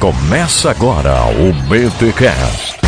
Começa agora o BTCast.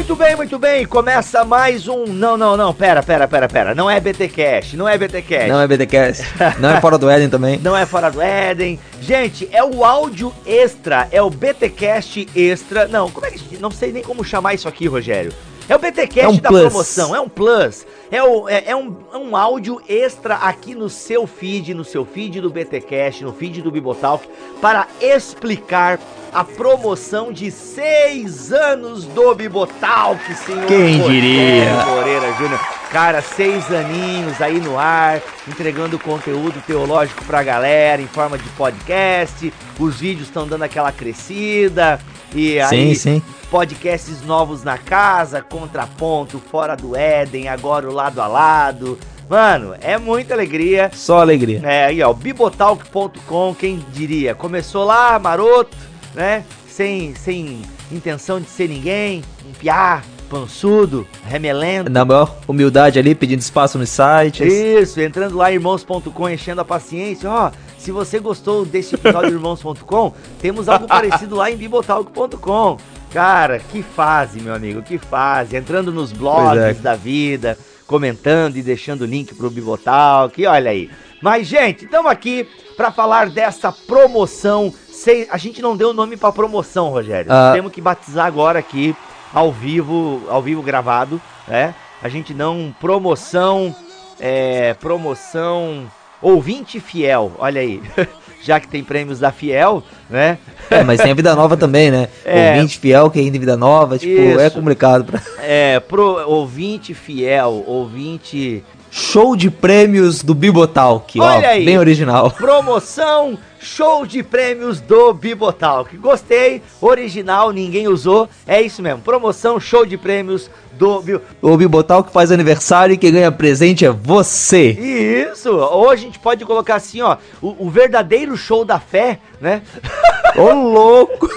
Muito bem, muito bem. Começa mais um. Não, não, não. Pera, pera, pera, pera. Não é BTcast, não é BTcast. Não é BTcast. Não é fora do Éden também. Não é fora do Éden. Gente, é o áudio extra, é o BTcast extra. Não, como é que não sei nem como chamar isso aqui, Rogério. É o BTcast É um da plus. promoção, é um plus. É, o, é, é um, é um áudio extra aqui no seu feed, no seu feed do BTcast, no feed do Bibotalk, para explicar a promoção de seis anos do Bibotalk, senhor. Quem diria? Moreira Júnior. Cara, seis aninhos aí no ar, entregando conteúdo teológico pra galera em forma de podcast. Os vídeos estão dando aquela crescida. E aí, Sim, sim. podcasts novos na casa, contraponto, fora do Éden, agora o lado a lado. Mano, é muita alegria. Só alegria. É, aí ó, bibotalk.com, quem diria? Começou lá, maroto, né? Sem, sem intenção de ser ninguém, um piá, pançudo, remelendo. Na maior humildade ali, pedindo espaço nos sites. Isso, entrando lá irmãos.com, enchendo a paciência. Ó, se você gostou desse episódio do irmãos.com, temos algo parecido lá em bibotalk.com. Cara, que fase, meu amigo, que fase. Entrando nos blogs Pois é. da vida, comentando e deixando o link pro Bibotalk, olha aí. Mas, gente, estamos aqui para falar dessa promoção. Sei- A gente não deu nome pra promoção, Rogério. Ah. Temos que batizar agora aqui, ao vivo, ao vivo gravado, né? A gente não. Promoção. É. Promoção. Ouvinte fiel, olha aí. Já que tem prêmios da Fiel, né? É, mas tem a vida nova também, né? É. Ouvinte fiel, que ainda vida nova, tipo, Isso. é complicado. Pra... É, pro, ouvinte fiel, ouvinte. Show de prêmios do Bibotalk, ó. Olha aí. Bem original. Promoção show de prêmios do Bibotalk. Gostei, original, ninguém usou. É isso mesmo. Promoção show de prêmios do Bibotalk. O Bibotalk faz aniversário e quem ganha presente é você. Isso! Ou a gente pode colocar assim, ó, o, o verdadeiro show da fé, né? Ô, louco!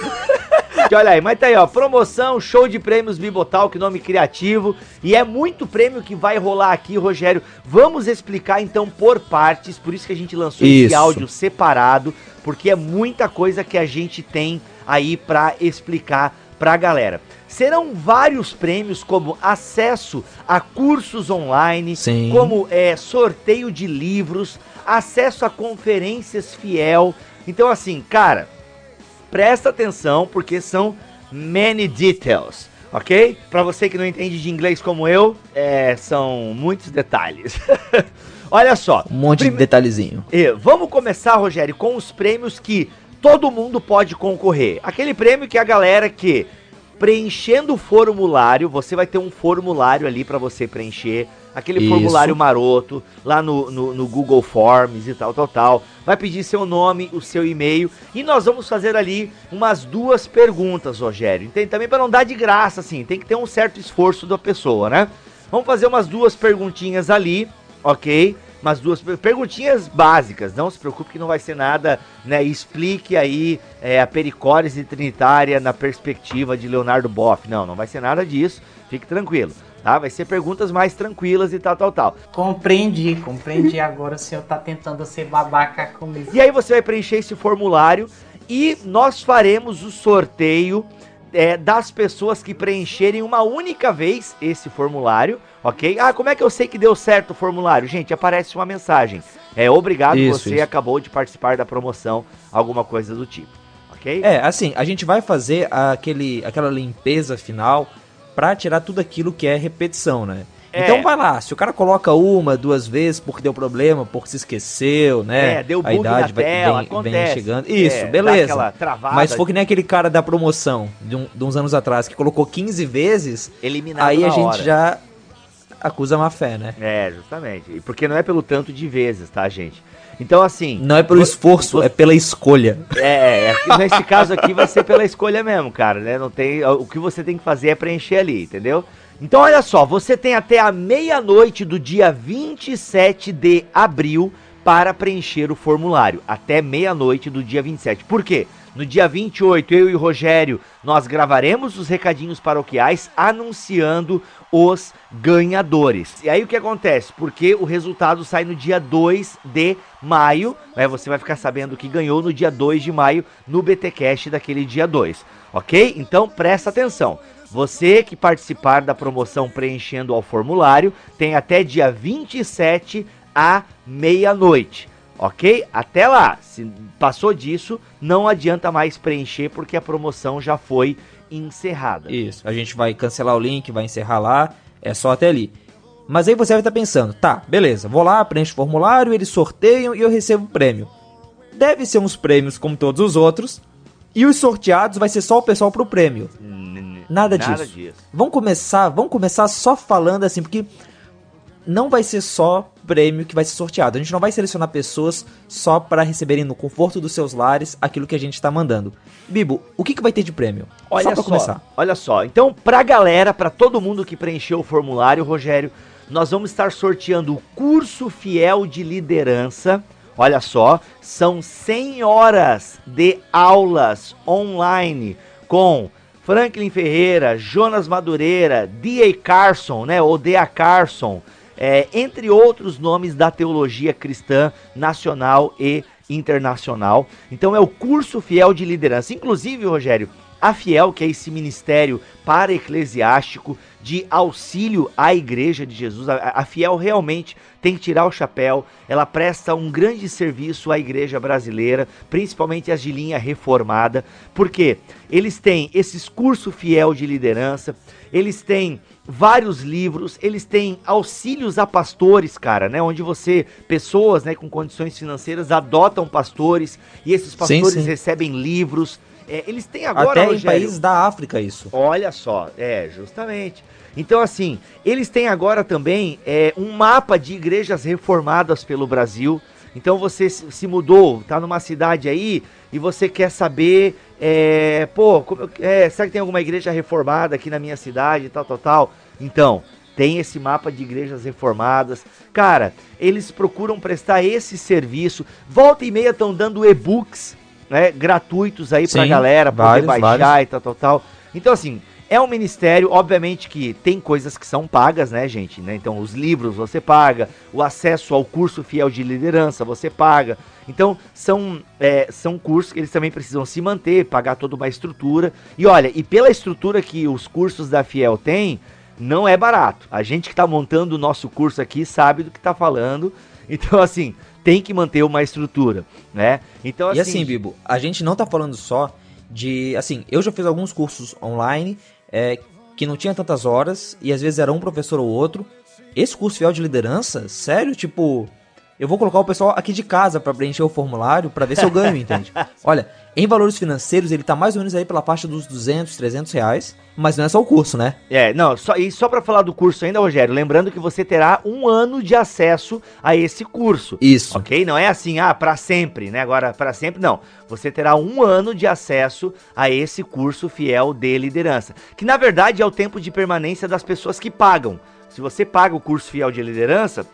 Que olha aí, mas tá aí, ó, promoção, show de prêmios Bibotal, que nome criativo. E é muito prêmio que vai rolar aqui, Rogério. Vamos explicar então por partes, por isso que a gente lançou esse Isso. áudio separado, porque é muita coisa que a gente tem aí pra explicar pra galera. Serão vários prêmios, como acesso a cursos online, Sim. como é, sorteio de livros, acesso a conferências fiel. Então, assim, cara, presta atenção porque são many details, ok? Pra você que não entende de inglês como eu, é, são muitos detalhes. Olha só. Um monte de prime- detalhezinho. e vamos começar, Rogério, com os prêmios que todo mundo pode concorrer. Aquele prêmio que a galera que preenchendo o formulário, você vai ter um formulário ali pra você preencher, aquele Isso. formulário maroto lá no, no, no Google Forms e tal, tal, tal. Vai pedir seu nome, o seu e-mail e nós vamos fazer ali umas duas perguntas, Rogério. Tem também para não dar de graça assim, tem que ter um certo esforço da pessoa, né? Vamos fazer umas duas perguntinhas ali, ok? Umas duas per- perguntinhas básicas, não se preocupe que não vai ser nada, né? Explique aí é, a pericórese trinitária na perspectiva de Leonardo Boff. Não, não vai ser nada disso, fique tranquilo, tá? Vai ser perguntas mais tranquilas e tal, tal, tal. Compreendi, compreendi. Agora o senhor tá tentando ser babaca comigo. E aí você vai preencher esse formulário e nós faremos o sorteio é, das pessoas que preencherem uma única vez esse formulário, ok? Ah, como é que eu sei que deu certo o formulário? Gente, aparece uma mensagem. É obrigado, Isso, você isso. acabou de participar da promoção, alguma coisa do tipo, ok? É, assim, a gente vai fazer aquele, aquela limpeza final pra tirar tudo aquilo que é repetição, né? É. Então vai lá, se o cara coloca uma, duas vezes porque deu problema, porque se esqueceu, né? É, deu a bug idade na vai, tela, vem, acontece. vem chegando. Isso, É, beleza. travada. Mas se for que nem aquele cara da promoção de, um- de uns anos atrás que colocou 15 vezes, Eliminado aí a gente hora. já acusa má fé, né? É, justamente. E Porque não é pelo tanto de vezes, tá, gente? Então, assim... Não é pelo vo- esforço, é pela escolha. É, é que nesse caso aqui vai ser pela escolha mesmo, cara, né? Não tem, o que você tem que fazer é preencher ali, entendeu? Então olha só, você tem até a meia-noite do dia 27 de abril para preencher o formulário. Até meia-noite do dia 27. Por quê? No dia 28, eu e o Rogério, nós gravaremos os recadinhos paroquiais anunciando os ganhadores. E aí o que acontece? Porque o resultado sai no dia 2 de maio, né? Você vai ficar sabendo que ganhou no dia 2 de maio no BTcast daquele dia 2, OK? Então presta atenção. Você que participar da promoção preenchendo ao formulário tem até dia 27 à meia-noite ok? Até lá, se passou disso, não adianta mais preencher porque a promoção já foi encerrada. Isso, a gente vai cancelar o link, vai encerrar lá, é só até ali. Mas aí você vai estar pensando, tá, beleza, vou lá, preencho o formulário, eles sorteiam e eu recebo o prêmio. Deve ser uns prêmios como todos os outros, e os sorteados vai ser só o pessoal pro prêmio. Nada, Nada disso. disso. Vamos começar, vamos começar só falando assim, porque não vai ser só prêmio que vai ser sorteado. A gente não vai selecionar pessoas só para receberem no conforto dos seus lares aquilo que a gente está mandando. Bibo, o que, que vai ter de prêmio? Olha só, só começar. Olha só. Então, pra galera, para todo mundo que preencheu o formulário, Rogério, nós vamos estar sorteando o curso fiel de liderança. Olha só, são 100 horas de aulas online com Franklin Ferreira, Jonas Madureira, D.A. Carson, né, ou D.A. Carson, é, entre outros nomes da teologia cristã nacional e internacional. Então é o curso fiel de liderança. Inclusive, Rogério, a Fiel, que é esse ministério para eclesiástico de auxílio à Igreja de Jesus, a, a, Fiel realmente tem que tirar o chapéu, ela presta um grande serviço à Igreja brasileira, principalmente as de linha reformada, porque eles têm esses cursos fiel de liderança, eles têm vários livros, eles têm auxílios a pastores, cara, né? Onde você, pessoas né, com condições financeiras, adotam pastores e esses pastores sim, sim. recebem livros. É, eles têm agora. Até em países da África, isso. Olha só, é, justamente. Então, assim, eles têm agora também é, um mapa de igrejas reformadas pelo Brasil. Então você se mudou, tá numa cidade aí e você quer saber, é, pô, como, é, será que tem alguma igreja reformada aqui na minha cidade, tal, tal, tal? Então, tem esse mapa de igrejas reformadas. Cara, eles procuram prestar esse serviço. Volta e meia estão dando e-books, né, gratuitos aí Sim, pra galera poder vários, baixar vários. e tal, tal, tal. Então, assim, é um ministério, obviamente que tem coisas que são pagas, né, gente? Né? Então, os livros você paga, o acesso ao curso fiel de liderança você paga. Então, são, é, são cursos que eles também precisam se manter, pagar toda uma estrutura. E olha, e pela estrutura que os cursos da Fiel têm, não é barato. A gente que está montando o nosso curso aqui sabe do que está falando. Então, assim, tem que manter uma estrutura, né? Então, assim, e assim, Bibo, a gente não está falando só de, assim, eu já fiz alguns cursos online é, que não tinha tantas horas e às vezes era um professor ou outro. Esse curso fiel de liderança, sério, tipo, eu vou colocar o pessoal aqui de casa para preencher o formulário para ver se eu ganho, entende? Olha, em valores financeiros ele tá mais ou menos aí pela faixa dos 200, 300 reais, mas não é só o curso, né? É, não, só, e só para falar do curso ainda, Rogério, lembrando que você terá um ano de acesso a esse curso. Isso. Ok? Não é assim, ah, para sempre, né? Agora, para sempre, não. Você terá um ano de acesso a esse curso fiel de liderança, que na verdade é o tempo de permanência das pessoas que pagam. Se você paga o curso fiel de liderança,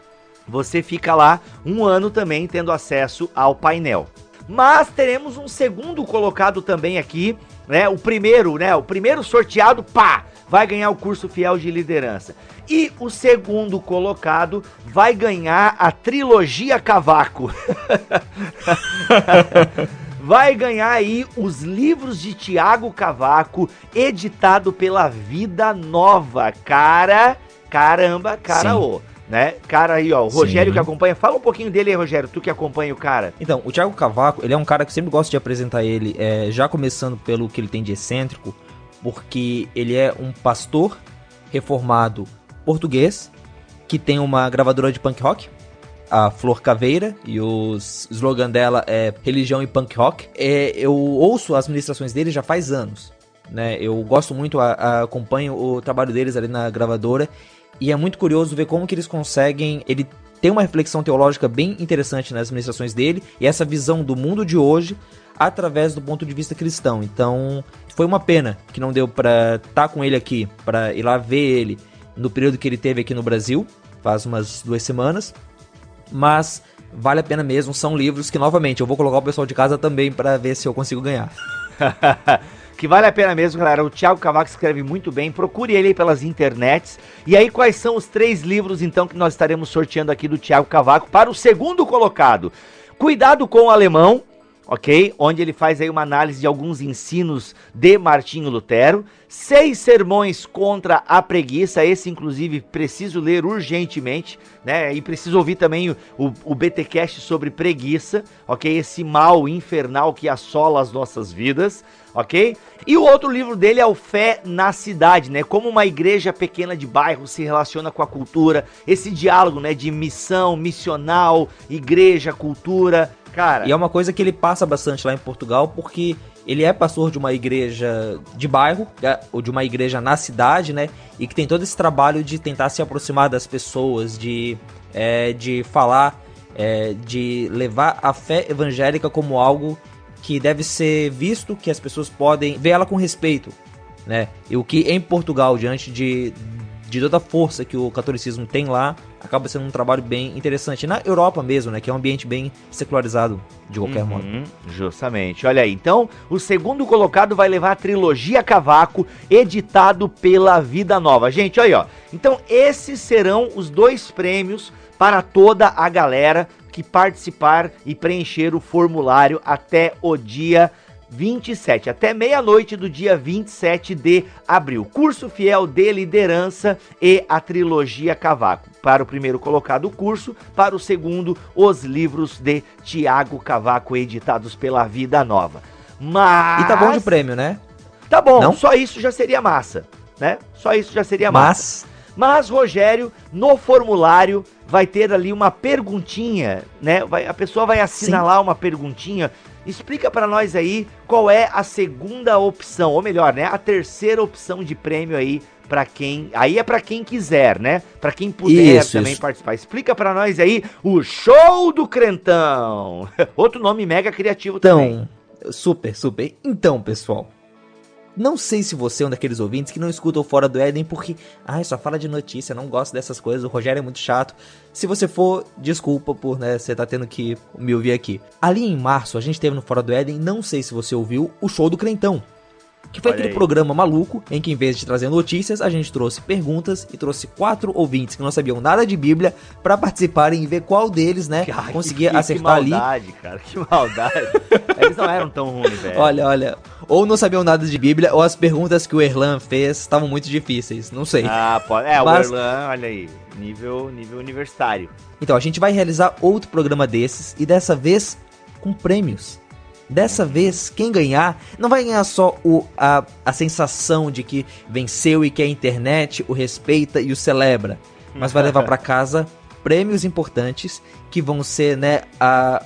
você fica lá um ano também tendo acesso ao painel. Mas teremos um segundo colocado também aqui, né? O primeiro, né? O primeiro sorteado, pá, vai ganhar o curso fiel de liderança. E o segundo colocado vai ganhar a trilogia Cavaco. vai ganhar aí os livros de Tiago Cavaco, editado pela Vida Nova. Cara, caramba, cara, ô né? Cara aí, ó, o Rogério Sim. que acompanha. Fala um pouquinho dele aí, Rogério, tu que acompanha o cara. Então, o Thiago Cavaco, ele é um cara que sempre gosta de apresentar ele, é, já começando pelo que ele tem de excêntrico, porque ele é um pastor reformado português que tem uma gravadora de punk rock, a Flor Caveira, e o slogan dela é Religião e Punk Rock. É, eu ouço as ministrações dele já faz anos. Né? Eu gosto muito, a, a, acompanho o trabalho deles ali na gravadora e é muito curioso ver como que eles conseguem. Ele tem uma reflexão teológica bem interessante nas ministrações dele e essa visão do mundo de hoje através do ponto de vista cristão. Então, foi uma pena que não deu para estar tá com ele aqui, para ir lá ver ele no período que ele teve aqui no Brasil, faz umas duas semanas. Mas vale a pena mesmo. São livros que, novamente, eu vou colocar o pessoal de casa também para ver se eu consigo ganhar. que vale a pena mesmo, galera. O Thiago Cavaco escreve muito bem. Procure ele pelas internets. E aí, quais são os três livros, então, que nós estaremos sorteando aqui do Thiago Cavaco para o segundo colocado? Cuidado com o alemão, ok? Onde ele faz aí uma análise de alguns ensinos de Martinho Lutero. Seis sermões contra a preguiça, esse inclusive preciso ler urgentemente, né? E preciso ouvir também o, o, o BTcast sobre preguiça, ok? Esse mal infernal que assola as nossas vidas, ok? E o outro livro dele é o Fé na Cidade, né? Como uma igreja pequena de bairro se relaciona com a cultura, esse diálogo, né? De missão, missional, igreja, cultura, Cara. E é uma coisa que ele passa bastante lá em Portugal, porque ele é pastor de uma igreja de bairro, é, ou de uma igreja na cidade, né? E que tem todo esse trabalho de tentar se aproximar das pessoas, de, é, de falar, é, de levar a fé evangélica como algo que deve ser visto, que as pessoas podem ver ela com respeito, né? E o que em Portugal, diante de, de toda a força que o catolicismo tem lá, acaba sendo um trabalho bem interessante. Na Europa mesmo, né? Que é um ambiente bem secularizado, de qualquer uhum, modo. Justamente. Olha aí. Então, o segundo colocado vai levar a trilogia Cavaco, editado pela Vida Nova. Gente, olha aí, ó. Então, esses serão os dois prêmios para toda a galera que participar e preencher o formulário até o dia 27, até meia-noite do dia 27 de abril. Curso Fiel de Liderança e a Trilogia Cavaco. Para o primeiro colocado, o curso. Para o segundo, os livros de Tiago Cavaco, editados pela Vida Nova. Mas. E tá bom de prêmio, né? Tá bom, Não? só isso já seria massa, né? Só isso já seria massa. Mas. Mas, Rogério, no formulário vai ter ali uma perguntinha, né? Vai, a pessoa vai assinalar Sim. uma perguntinha Explica para nós aí qual é a segunda opção, ou melhor, né, a terceira opção de prêmio aí para quem, aí é para quem quiser, né? Para quem puder isso, também isso. participar. Explica para nós aí o show do Crentão. Outro nome mega criativo então, também. Super, super. Então, pessoal, não sei se você é um daqueles ouvintes que não escuta o Fora do Éden porque, ai, só fala de notícia, não gosto dessas coisas, o Rogério é muito chato. Se você for, desculpa por, né, você tá tendo que me ouvir aqui. Ali em março, a gente teve no Fora do Éden, não sei se você ouviu, o show do Crentão. Que foi Olha aquele aí. programa maluco em que, em vez de trazer notícias, a gente trouxe perguntas e trouxe quatro ouvintes que não sabiam nada de Bíblia para participarem e ver qual deles, né, Ai, conseguia que, acertar que maldade, ali. cara, que maldade. Eles não eram tão ruins, velho. Olha, olha, ou não sabiam nada de Bíblia, ou as perguntas que o Erlan fez estavam muito difíceis, não sei. Ah, pode. É, Mas... o Erlan, olha aí, nível, nível universitário. Então, a gente vai realizar outro programa desses e dessa vez com prêmios. Dessa vez, quem ganhar não vai ganhar só o, a, a sensação de que venceu e que a internet o respeita e o celebra, mas vai levar para casa prêmios importantes que vão ser né, a,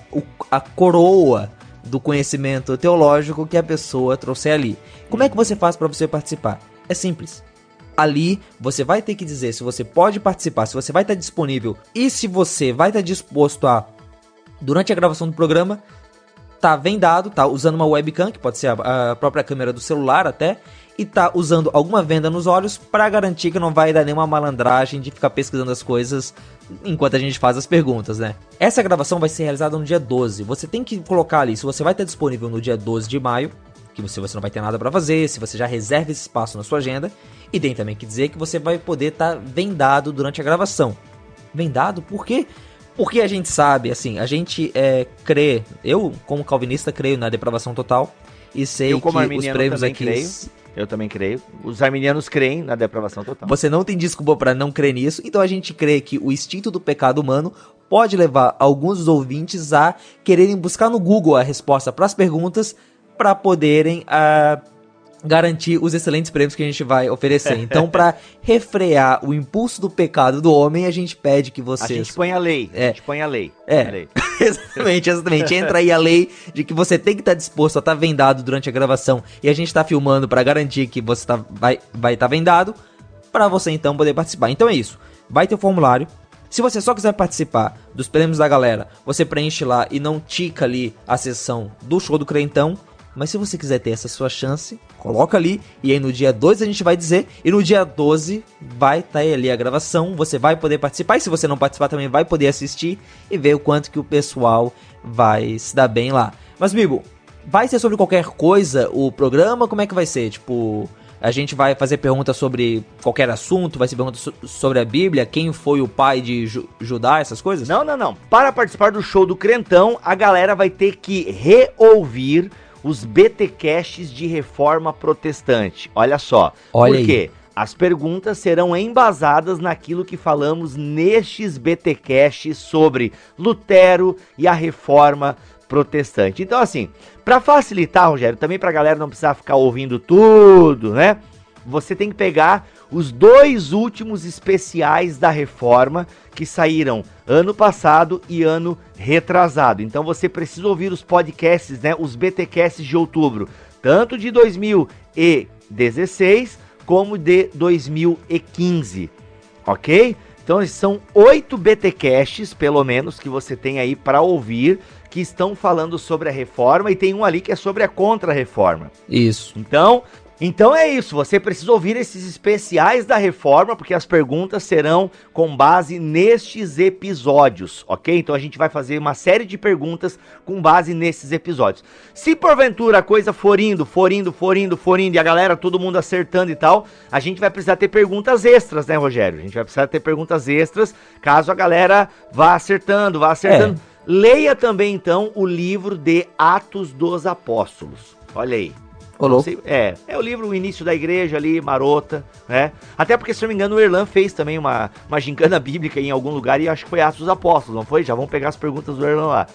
a coroa do conhecimento teológico que a pessoa trouxe ali. Como é que você faz para você participar? É simples. Ali você vai ter que dizer se você pode participar, se você vai estar disponível e se você vai estar disposto a, durante a gravação do programa, tá vendado, tá usando uma webcam, que pode ser a, a própria câmera do celular até, e tá usando alguma venda nos olhos para garantir que não vai dar nenhuma malandragem de ficar pesquisando as coisas enquanto a gente faz as perguntas, né? Essa gravação vai ser realizada no dia 12. Você tem que colocar ali se você vai estar disponível no dia 12 de maio, que você, você não vai ter nada para fazer, se você já reserva esse espaço na sua agenda, e tem também que dizer que você vai poder estar tá vendado durante a gravação. Vendado por quê? Porque a gente sabe, assim, a gente é, crê, eu como calvinista creio na depravação total e sei eu, que os prêmios aqui... Creio. Eu também creio. Os arminianos creem na depravação total. Você não tem desculpa para não crer nisso, então a gente crê que o instinto do pecado humano pode levar alguns dos ouvintes a quererem buscar no Google a resposta para as perguntas para poderem uh, garantir os excelentes prêmios que a gente vai oferecer. Então, para refrear o impulso do pecado do homem, a gente pede que vocês. A gente põe a lei. É. A gente põe a lei. É. A lei. exatamente, exatamente. Entra aí a lei de que você tem que estar tá disposto a estar tá vendado durante a gravação e a gente está filmando para garantir que você tá, vai estar vai tá vendado para você então poder participar. Então é isso. Vai ter o formulário. Se você só quiser participar dos prêmios da galera, você preenche lá e não tica ali a sessão do show do Crentão. Mas se você quiser ter essa sua chance, coloca ali e aí no dia 2 a gente vai dizer e no dia 12 vai estar tá ali a gravação, você vai poder participar e se você não participar também vai poder assistir e ver o quanto que o pessoal vai se dar bem lá. Mas Bibo, vai ser sobre qualquer coisa o programa? Como é que vai ser? Tipo, a gente vai fazer perguntas sobre qualquer assunto, vai ser perguntas so sobre a Bíblia, quem foi o pai de Ju Judá, essas coisas? Não, não, não. Para participar do show do Crentão, a galera vai ter que reouvir os BTcasts de reforma protestante. Olha só. Olha Por quê? As perguntas serão embasadas naquilo que falamos nestes BTcasts sobre Lutero e a reforma protestante. Então, assim, para facilitar, Rogério, também para a galera não precisar ficar ouvindo tudo, né? Você tem que pegar os dois últimos especiais da reforma que saíram ano passado e ano retrasado. Então você precisa ouvir os podcasts, né, os BTcasts de outubro, tanto de 2016 como de 2015, ok? Então são oito BTcasts, pelo menos, que você tem aí para ouvir que estão falando sobre a reforma e tem um ali que é sobre a contra-reforma. Isso. Então, então é isso, você precisa ouvir esses especiais da reforma, porque as perguntas serão com base nestes episódios, ok? Então a gente vai fazer uma série de perguntas com base nesses episódios. Se porventura a coisa for indo, for indo, for indo, for indo, e a galera, todo mundo acertando e tal, a gente vai precisar ter perguntas extras, né, Rogério? A gente vai precisar ter perguntas extras, caso a galera vá acertando, vá acertando. É. Leia também então o livro de Atos dos Apóstolos. Olha aí. Sei, é, é o livro O Início da Igreja ali, marota, né? Até porque, se não me engano, o Erlan fez também uma, uma gincana bíblica em algum lugar e acho que foi Atos dos Apóstolos, não foi? Já vamos pegar as perguntas do Erlan lá.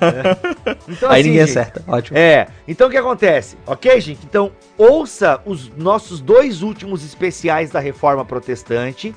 é. então, Aí assim, ninguém acerta, ótimo. É, então o que acontece? Ok, gente? Então, ouça os nossos dois últimos especiais da Reforma Protestante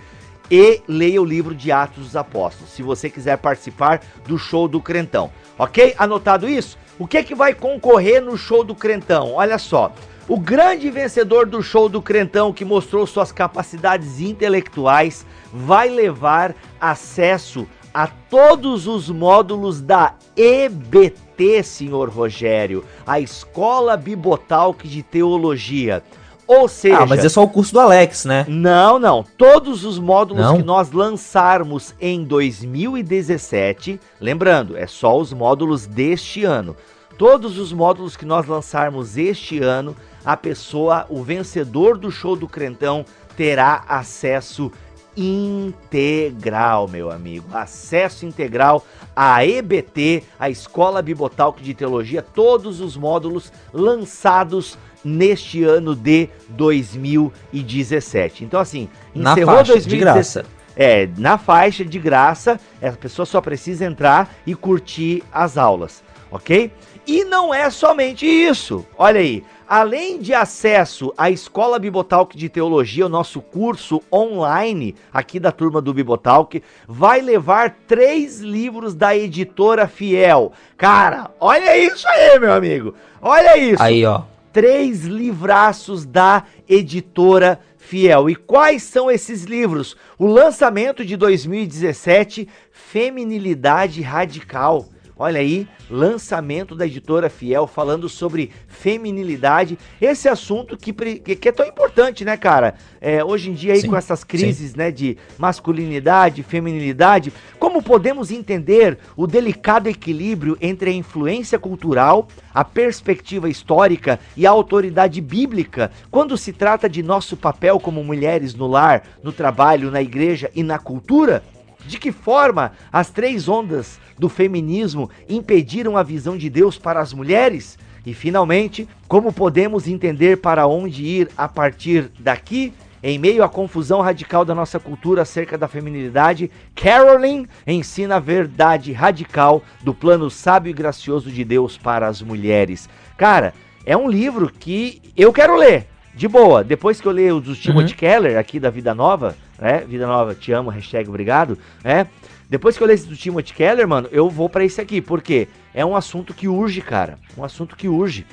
e leia o livro de Atos dos Apóstolos, se você quiser participar do show do Crentão. Ok? Anotado isso? O que é que vai concorrer no show do Crentão? Olha só. O grande vencedor do show do Crentão, que mostrou suas capacidades intelectuais, vai levar acesso a todos os módulos da EBT, senhor Rogério, a Escola Bibotalk de Teologia. Ou seja. Ah, mas é só o curso do Alex, né? Não, não. Todos os módulos não? que nós lançarmos em 2017, lembrando, é só os módulos deste ano. Todos os módulos que nós lançarmos este ano, a pessoa, o vencedor do show do Crentão, terá acesso integral, meu amigo. Acesso integral à EBT, a Escola Bibotalk de Teologia, todos os módulos lançados neste ano de 2017. Então, assim, na encerrou faixa, 2017. De graça. É, na faixa de graça, a pessoa só precisa entrar e curtir as aulas, ok? E não é somente isso. Olha aí, além de acesso à Escola Bibotalk de Teologia, o nosso curso online aqui da turma do Bibotalk, vai levar três livros da editora Fiel. Cara, olha isso aí, meu amigo. Olha isso. Aí, ó três livraços da editora Fiel. E quais são esses livros? O lançamento de 2017, Feminilidade Radical. Olha aí, lançamento da editora Fiel falando sobre feminilidade. Esse assunto que, que é tão importante, né, cara? É, hoje em dia aí sim, com essas crises, sim. né, de masculinidade, feminilidade, como podemos entender o delicado equilíbrio entre a influência cultural, a perspectiva histórica e a autoridade bíblica quando se trata de nosso papel como mulheres no lar, no trabalho, na igreja e na cultura? De que forma as três ondas do feminismo impediram a visão de Deus para as mulheres? E finalmente, como podemos entender para onde ir a partir daqui? Em meio à confusão radical da nossa cultura acerca da feminilidade, Carolyn ensina a verdade radical do plano sábio e gracioso de Deus para as mulheres. Cara, é um livro que eu quero ler, de boa. Depois que eu leio o do Timothy uhum. Keller, aqui da Vida Nova, né? Vida Nova, te amo, hashtag obrigado, né? Depois que eu ler esse do Timothy Keller, mano, eu vou para esse aqui, porque é um assunto que urge, cara. Um assunto que urge.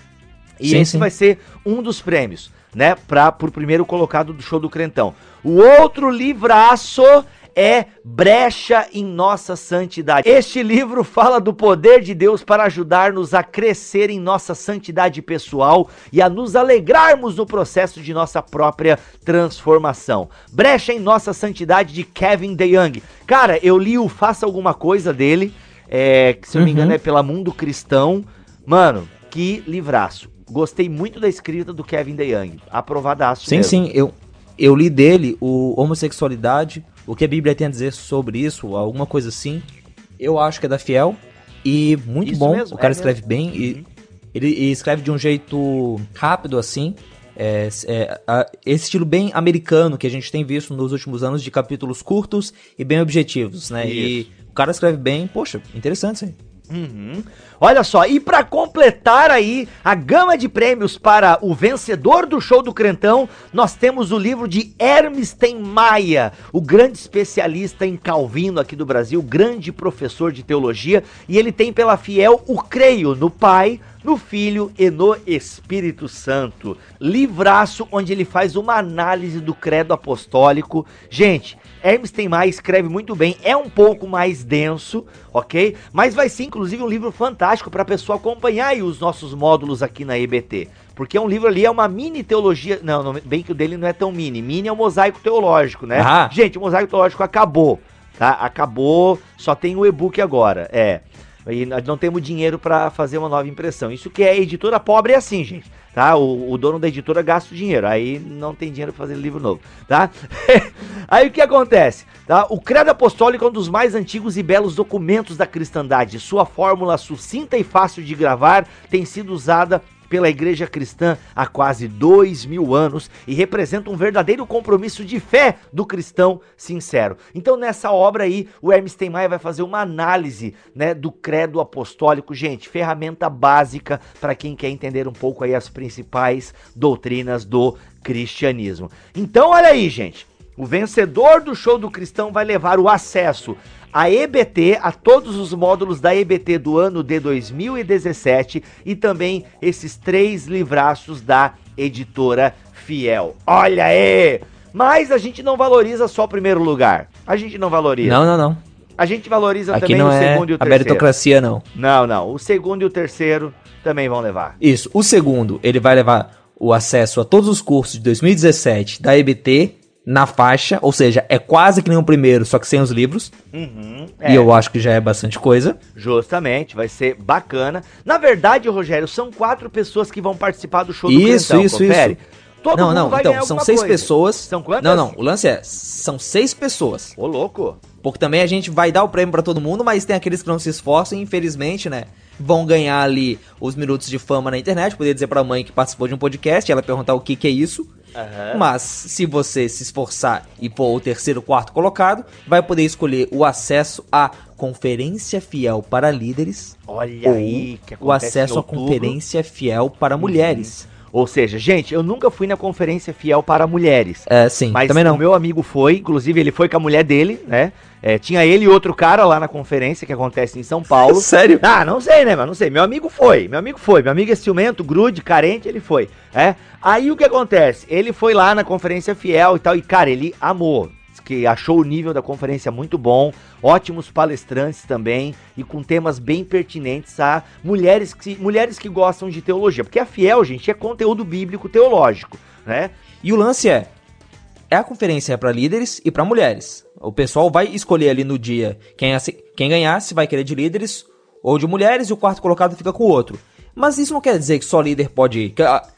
E sim, esse sim. vai ser um dos prêmios, né? Pra, por primeiro colocado do show do Crentão. O outro livraço é Brecha em Nossa Santidade. Este livro fala do poder de Deus para ajudar-nos a crescer em nossa santidade pessoal e a nos alegrarmos no processo de nossa própria transformação. Brecha em Nossa Santidade de Kevin DeYoung. Cara, eu li o Faça Alguma Coisa dele, é, que se eu não me engano Uhum. é pela Mundo Cristão. Mano, que livraço. Gostei muito da escrita do Kevin DeYoung. Aprovadaço Sim, mesmo. sim, eu, eu li dele o homossexualidade, o que a Bíblia tem a dizer sobre isso, alguma coisa assim. Eu acho que é da Fiel e muito Isso bom. mesmo, o cara é escreve bem e ele, ele escreve de um jeito rápido assim. É, é, a- esse estilo bem americano que a gente tem visto nos últimos anos de capítulos curtos e bem objetivos, né? E o cara escreve bem, poxa, interessante isso aí. Uhum. Olha só, e para completar aí a gama de prêmios para o vencedor do show do Crentão, nós temos o livro de Hermes Tem Maia, o grande especialista em Calvino aqui do Brasil, grande professor de teologia, e ele tem pela fiel o creio no Pai, no Filho e no Espírito Santo. Livraço onde ele faz uma análise do credo apostólico. Gente, Hermes tem mais, escreve muito bem, é um pouco mais denso, ok? Mas vai ser inclusive um livro fantástico para a pessoa acompanhar aí os nossos módulos aqui na EBT. Porque é um livro ali, é uma mini teologia. Não, não, bem que o dele não é tão mini. Mini é um mosaico teológico, né? Ah. Gente, o mosaico teológico acabou, tá? Acabou, só tem o e-book agora, é. E nós não temos dinheiro para fazer uma nova impressão. Isso que é editora pobre é assim, gente. Tá? O, o dono da editora gasta o dinheiro. Aí não tem dinheiro para fazer livro novo, tá? aí o que acontece? Tá? O Credo Apostólico é um dos mais antigos e belos documentos da cristandade. Sua fórmula sucinta e fácil de gravar tem sido usada pela igreja cristã há quase dois mil anos e representa um verdadeiro compromisso de fé do cristão sincero. Então, nessa obra aí, o Hermes Tenmaia vai fazer uma análise né, do credo apostólico. Gente, ferramenta básica para quem quer entender um pouco aí as principais doutrinas do cristianismo. Então, olha aí, gente. O vencedor do show do cristão vai levar o acesso a EBT, a todos os módulos da EBT do ano de 2017 e também esses três livraços da editora Fiel. Olha aí! Mas a gente não valoriza só o primeiro lugar. A gente não valoriza. Não, não, não. A gente valoriza Aqui também não o é segundo e o a terceiro. meritocracia, não. Não, não. O segundo e o terceiro também vão levar. Isso. O segundo, ele vai levar o acesso a todos os cursos de 2017 da EBT na faixa, ou seja, é quase que nem o primeiro, só que sem os livros. Uhum, E eu acho que já é bastante coisa. Justamente, vai ser bacana. Na verdade, Rogério, são quatro pessoas que vão participar do show do Isso, Crentão, isso, confere? isso. Todo não, não, então, são seis coisa. pessoas. São quantas? Não, não, o lance é, são seis pessoas. Ô, louco. Porque também a gente vai dar o prêmio pra todo mundo, mas tem aqueles que não se esforçam e infelizmente, né, vão ganhar ali os minutos de fama na internet, poder dizer pra mãe que participou de um podcast, e ela perguntar o que que é isso. Aham. Mas se você se esforçar e for o terceiro, quarto colocado, vai poder escolher o acesso à Conferência Fiel para Líderes Olha aí, que ou o acesso à. Conferência Fiel para Mulheres. Ou seja, gente, eu nunca fui na conferência fiel para mulheres. É, sim, Mas também não. o meu amigo foi, inclusive ele foi com a mulher dele, né? É, tinha ele e outro cara lá na conferência que acontece em São Paulo. Sério? Ah, não sei, né, mas não sei. Meu amigo foi, meu amigo foi. Meu amigo é ciumento, grude, carente, ele foi. É. Aí o que acontece? Ele foi lá na conferência fiel e tal, e cara, ele amou. Que achou o nível da conferência muito bom, ótimos palestrantes também, e com temas bem pertinentes a mulheres que, mulheres que gostam de teologia. Porque a fiel, gente, é conteúdo bíblico teológico, né? E o lance é, é a conferência para líderes e para mulheres. O pessoal vai escolher ali no dia quem, ace- quem ganhar, se vai querer de líderes ou de mulheres, e o quarto colocado fica com o outro. Mas isso não quer dizer que só líder pode ir.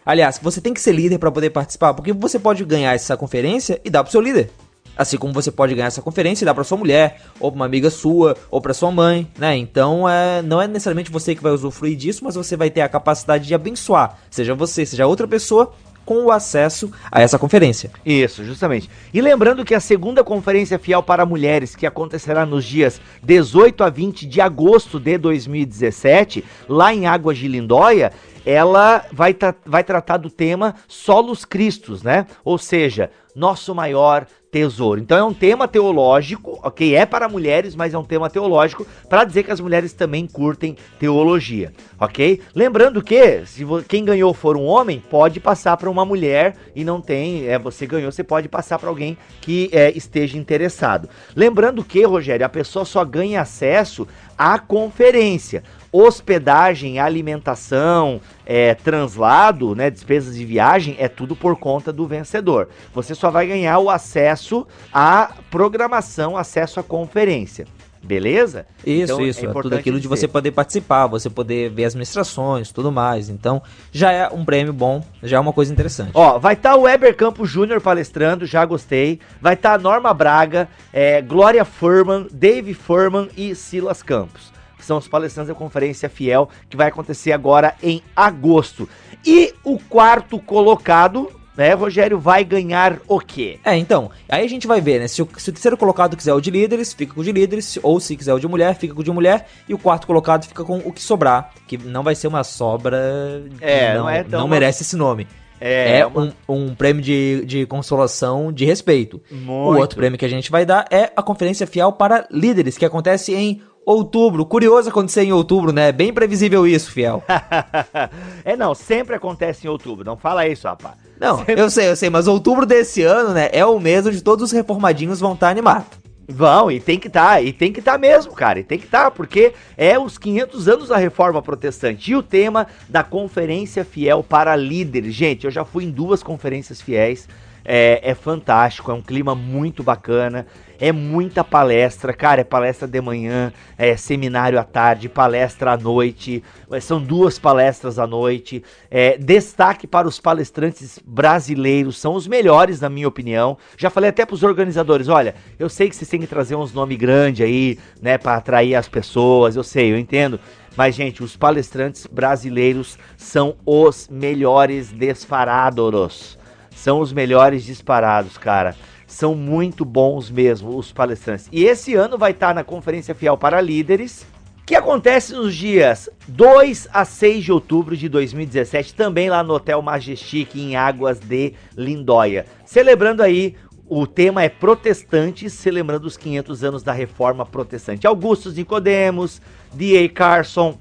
Aliás, você tem que ser líder para poder participar, porque você pode ganhar essa conferência e dar pro seu líder. Assim como você pode ganhar essa conferência e dar pra sua mulher, ou pra uma amiga sua, ou pra sua mãe, né? Então, é, não é necessariamente você que vai usufruir disso, mas você vai ter a capacidade de abençoar, seja você, seja outra pessoa, com o acesso a essa conferência. Isso, justamente. E lembrando que a segunda conferência fiel para mulheres, que acontecerá nos dias 18 a 20 de agosto de 2017, lá em Águas de Lindóia, ela vai, tra vai tratar do tema Solos Cristos, né? Ou seja, nosso maior tesouro. Então é um tema teológico, ok? É para mulheres, mas é um tema teológico para dizer que as mulheres também curtem teologia, ok? Lembrando que se quem ganhou for um homem, pode passar para uma mulher e não tem, é você ganhou, você pode passar para alguém que é, esteja interessado. Lembrando que, Rogério, a pessoa só ganha acesso à conferência hospedagem, alimentação, é, translado, né, despesas de viagem, é tudo por conta do vencedor. Você só vai ganhar o acesso à programação, acesso à conferência. Beleza? Isso, então, isso. É, é tudo aquilo dizer. de você poder participar, você poder ver as ministrações, tudo mais. Então, já é um prêmio bom, já é uma coisa interessante. Ó, vai estar tá o Weber Campos Júnior palestrando, já gostei. Vai estar tá a Norma Braga, é, Glória Furman, Dave Furman e Silas Campos são os palestrantes da Conferência Fiel, que vai acontecer agora em agosto. E o quarto colocado, né, Rogério, vai ganhar o quê? É, então, aí a gente vai ver, né, se o, se o terceiro colocado quiser o de líderes, fica com o de líderes, ou se quiser o de mulher, fica com o de mulher, e o quarto colocado fica com o que sobrar, que não vai ser uma sobra, é, não, não, é não merece esse nome. É, é uma... um, um, prêmio de, de consolação de respeito. Muito. O outro prêmio que a gente vai dar é a Conferência Fiel para Líderes, que acontece em outubro. Curioso acontecer em outubro, né? Bem previsível isso, fiel. é, não, sempre acontece em outubro. Não fala isso, rapaz. Não, sempre... eu sei, eu sei, mas outubro desse ano, né, é o mês onde todos os reformadinhos vão estar animados. Vão, e tem que estar, tá, e tem que estar tá mesmo, cara, e tem que estar, tá, porque é os 500 anos da Reforma Protestante. E o tema da Conferência Fiel para Líderes. Gente, eu já fui em duas conferências fiéis, é, é fantástico, é um clima muito bacana. É muita palestra, cara, é palestra de manhã, é seminário à tarde, palestra à noite, é, são duas palestras à noite. É, destaque para os palestrantes brasileiros, são os melhores, na minha opinião. Já falei até para os organizadores: olha, eu sei que vocês têm que trazer uns nomes grandes aí, né, para atrair as pessoas, eu sei, eu entendo. Mas, gente, os palestrantes brasileiros são os melhores disparados. São os melhores disparados, cara são muito bons mesmo os palestrantes. E esse ano vai estar na Conferência Fiel para Líderes, que acontece nos dias 2 a 6 de outubro de 2017, também lá no Hotel Majestic em Águas de Lindóia. Celebrando aí, o tema é protestantes, celebrando os 500 anos da Reforma Protestante. Augustus Nicodemos, D.A. Carson,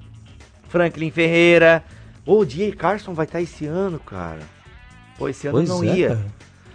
Franklin Ferreira. Ô, oh, D.A. Carson vai estar esse ano, cara. Pô, esse ano pois não é, ia. Cara.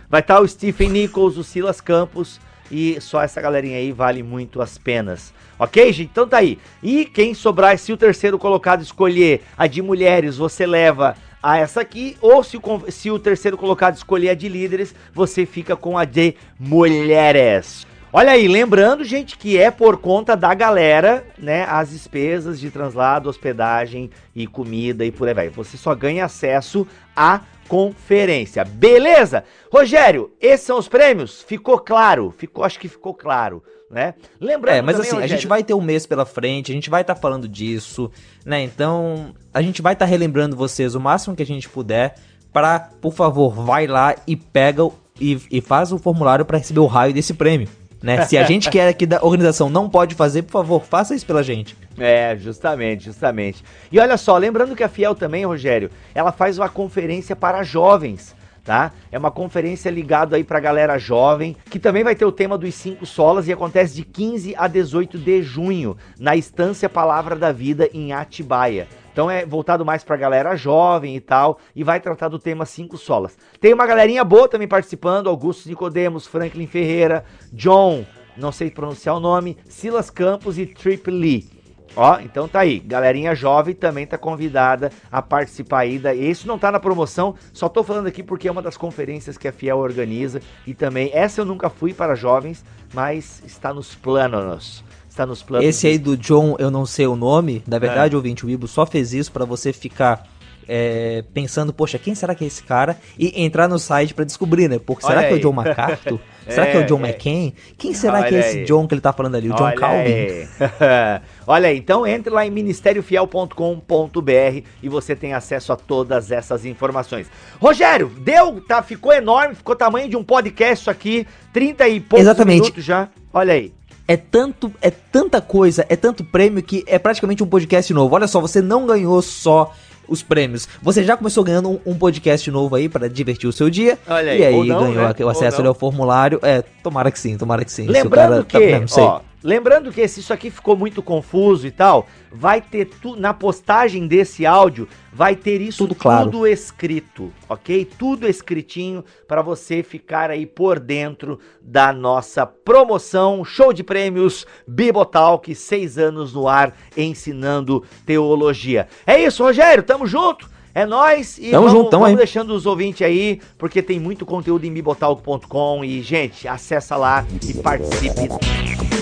Vai estar tá o Stephen Nichols, o Silas Campos e só essa galerinha aí vale muito as penas. Ok, gente? Então tá aí. E quem sobrar, se o terceiro colocado escolher a de mulheres, você leva a essa aqui. Ou se o, se o terceiro colocado escolher a de líderes, você fica com a de mulheres. Olha aí, lembrando, gente, que é por conta da galera, né? As despesas de translado, hospedagem e comida e por aí vai. Você só ganha acesso a conferência. Beleza? Rogério, esses são os prêmios? Ficou claro? Ficou, acho que ficou claro, né? Lembrando É, mas também, assim, Rogério... a gente vai ter um mês pela frente, a gente vai estar tá falando disso, né? Então, a gente vai estar tá relembrando vocês o máximo que a gente puder para, por favor, vai lá e pega e, e faz o formulário para receber o raio desse prêmio. Né? Se a gente quer aqui da organização não pode fazer, por favor, faça isso pela gente. É, justamente, justamente. E olha só, lembrando que a Fiel também, Rogério, ela faz uma conferência para jovens, tá? É uma conferência ligada aí pra galera jovem, que também vai ter o tema dos cinco solas e acontece de 15 a 18 de junho, na Estância Palavra da Vida em Atibaia. Então é voltado mais pra galera jovem e tal, e vai tratar do tema cinco solas. Tem uma galerinha boa também participando, Augusto Nicodemos, Franklin Ferreira, John, não sei pronunciar o nome, Silas Campos e Trip Lee. Ó, então tá aí, galerinha jovem também tá convidada a participar aí. Da... Isso não tá na promoção, só tô falando aqui porque é uma das conferências que a Fiel organiza e também essa eu nunca fui para jovens, mas está nos planos. Está nos planos. Esse aí do John, eu não sei o nome. Na verdade, é. ouvinte, o Ibo só fez isso para você ficar é, pensando, poxa, quem será que é esse cara? E entrar no site para descobrir, né? Porque será que é o John MacArthur? será que é o John é. McCain? Quem será Olha que é esse aí. John que ele tá falando ali? O John Olha Calvin? Olha aí, então entre lá em ministériofiel.com.br e você tem acesso a todas essas informações. Rogério, deu, tá? Ficou enorme, ficou tamanho de um podcast aqui, 30 e poucos Exatamente. minutos já. Olha aí é tanto, é tanta coisa, é tanto prêmio que é praticamente um podcast novo. Olha só, você não ganhou só os prêmios. Você já começou ganhando um, um podcast novo aí para divertir o seu dia. Olha aí, E aí não, ganhou né? o acesso ao formulário. É, tomara que sim, tomara que sim. Lembrando cara que, tá- não sei. ó, lembrando que se isso aqui ficou muito confuso e tal, vai ter tu, na postagem desse áudio vai ter isso Tudo claro. tudo escrito, ok? Tudo escritinho para você ficar aí por dentro da nossa promoção, show de prêmios Bibotalk, seis anos no ar ensinando teologia. É isso, Rogério, tamo junto. É nóis e Tamo vamos, junto, tamo vamos deixando os ouvintes aí, porque tem muito conteúdo em bibotalk.com e, gente, acessa lá e participe.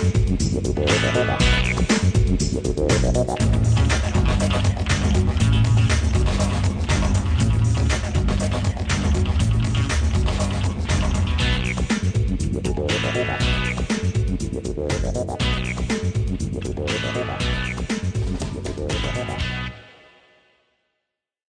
どどどどどど。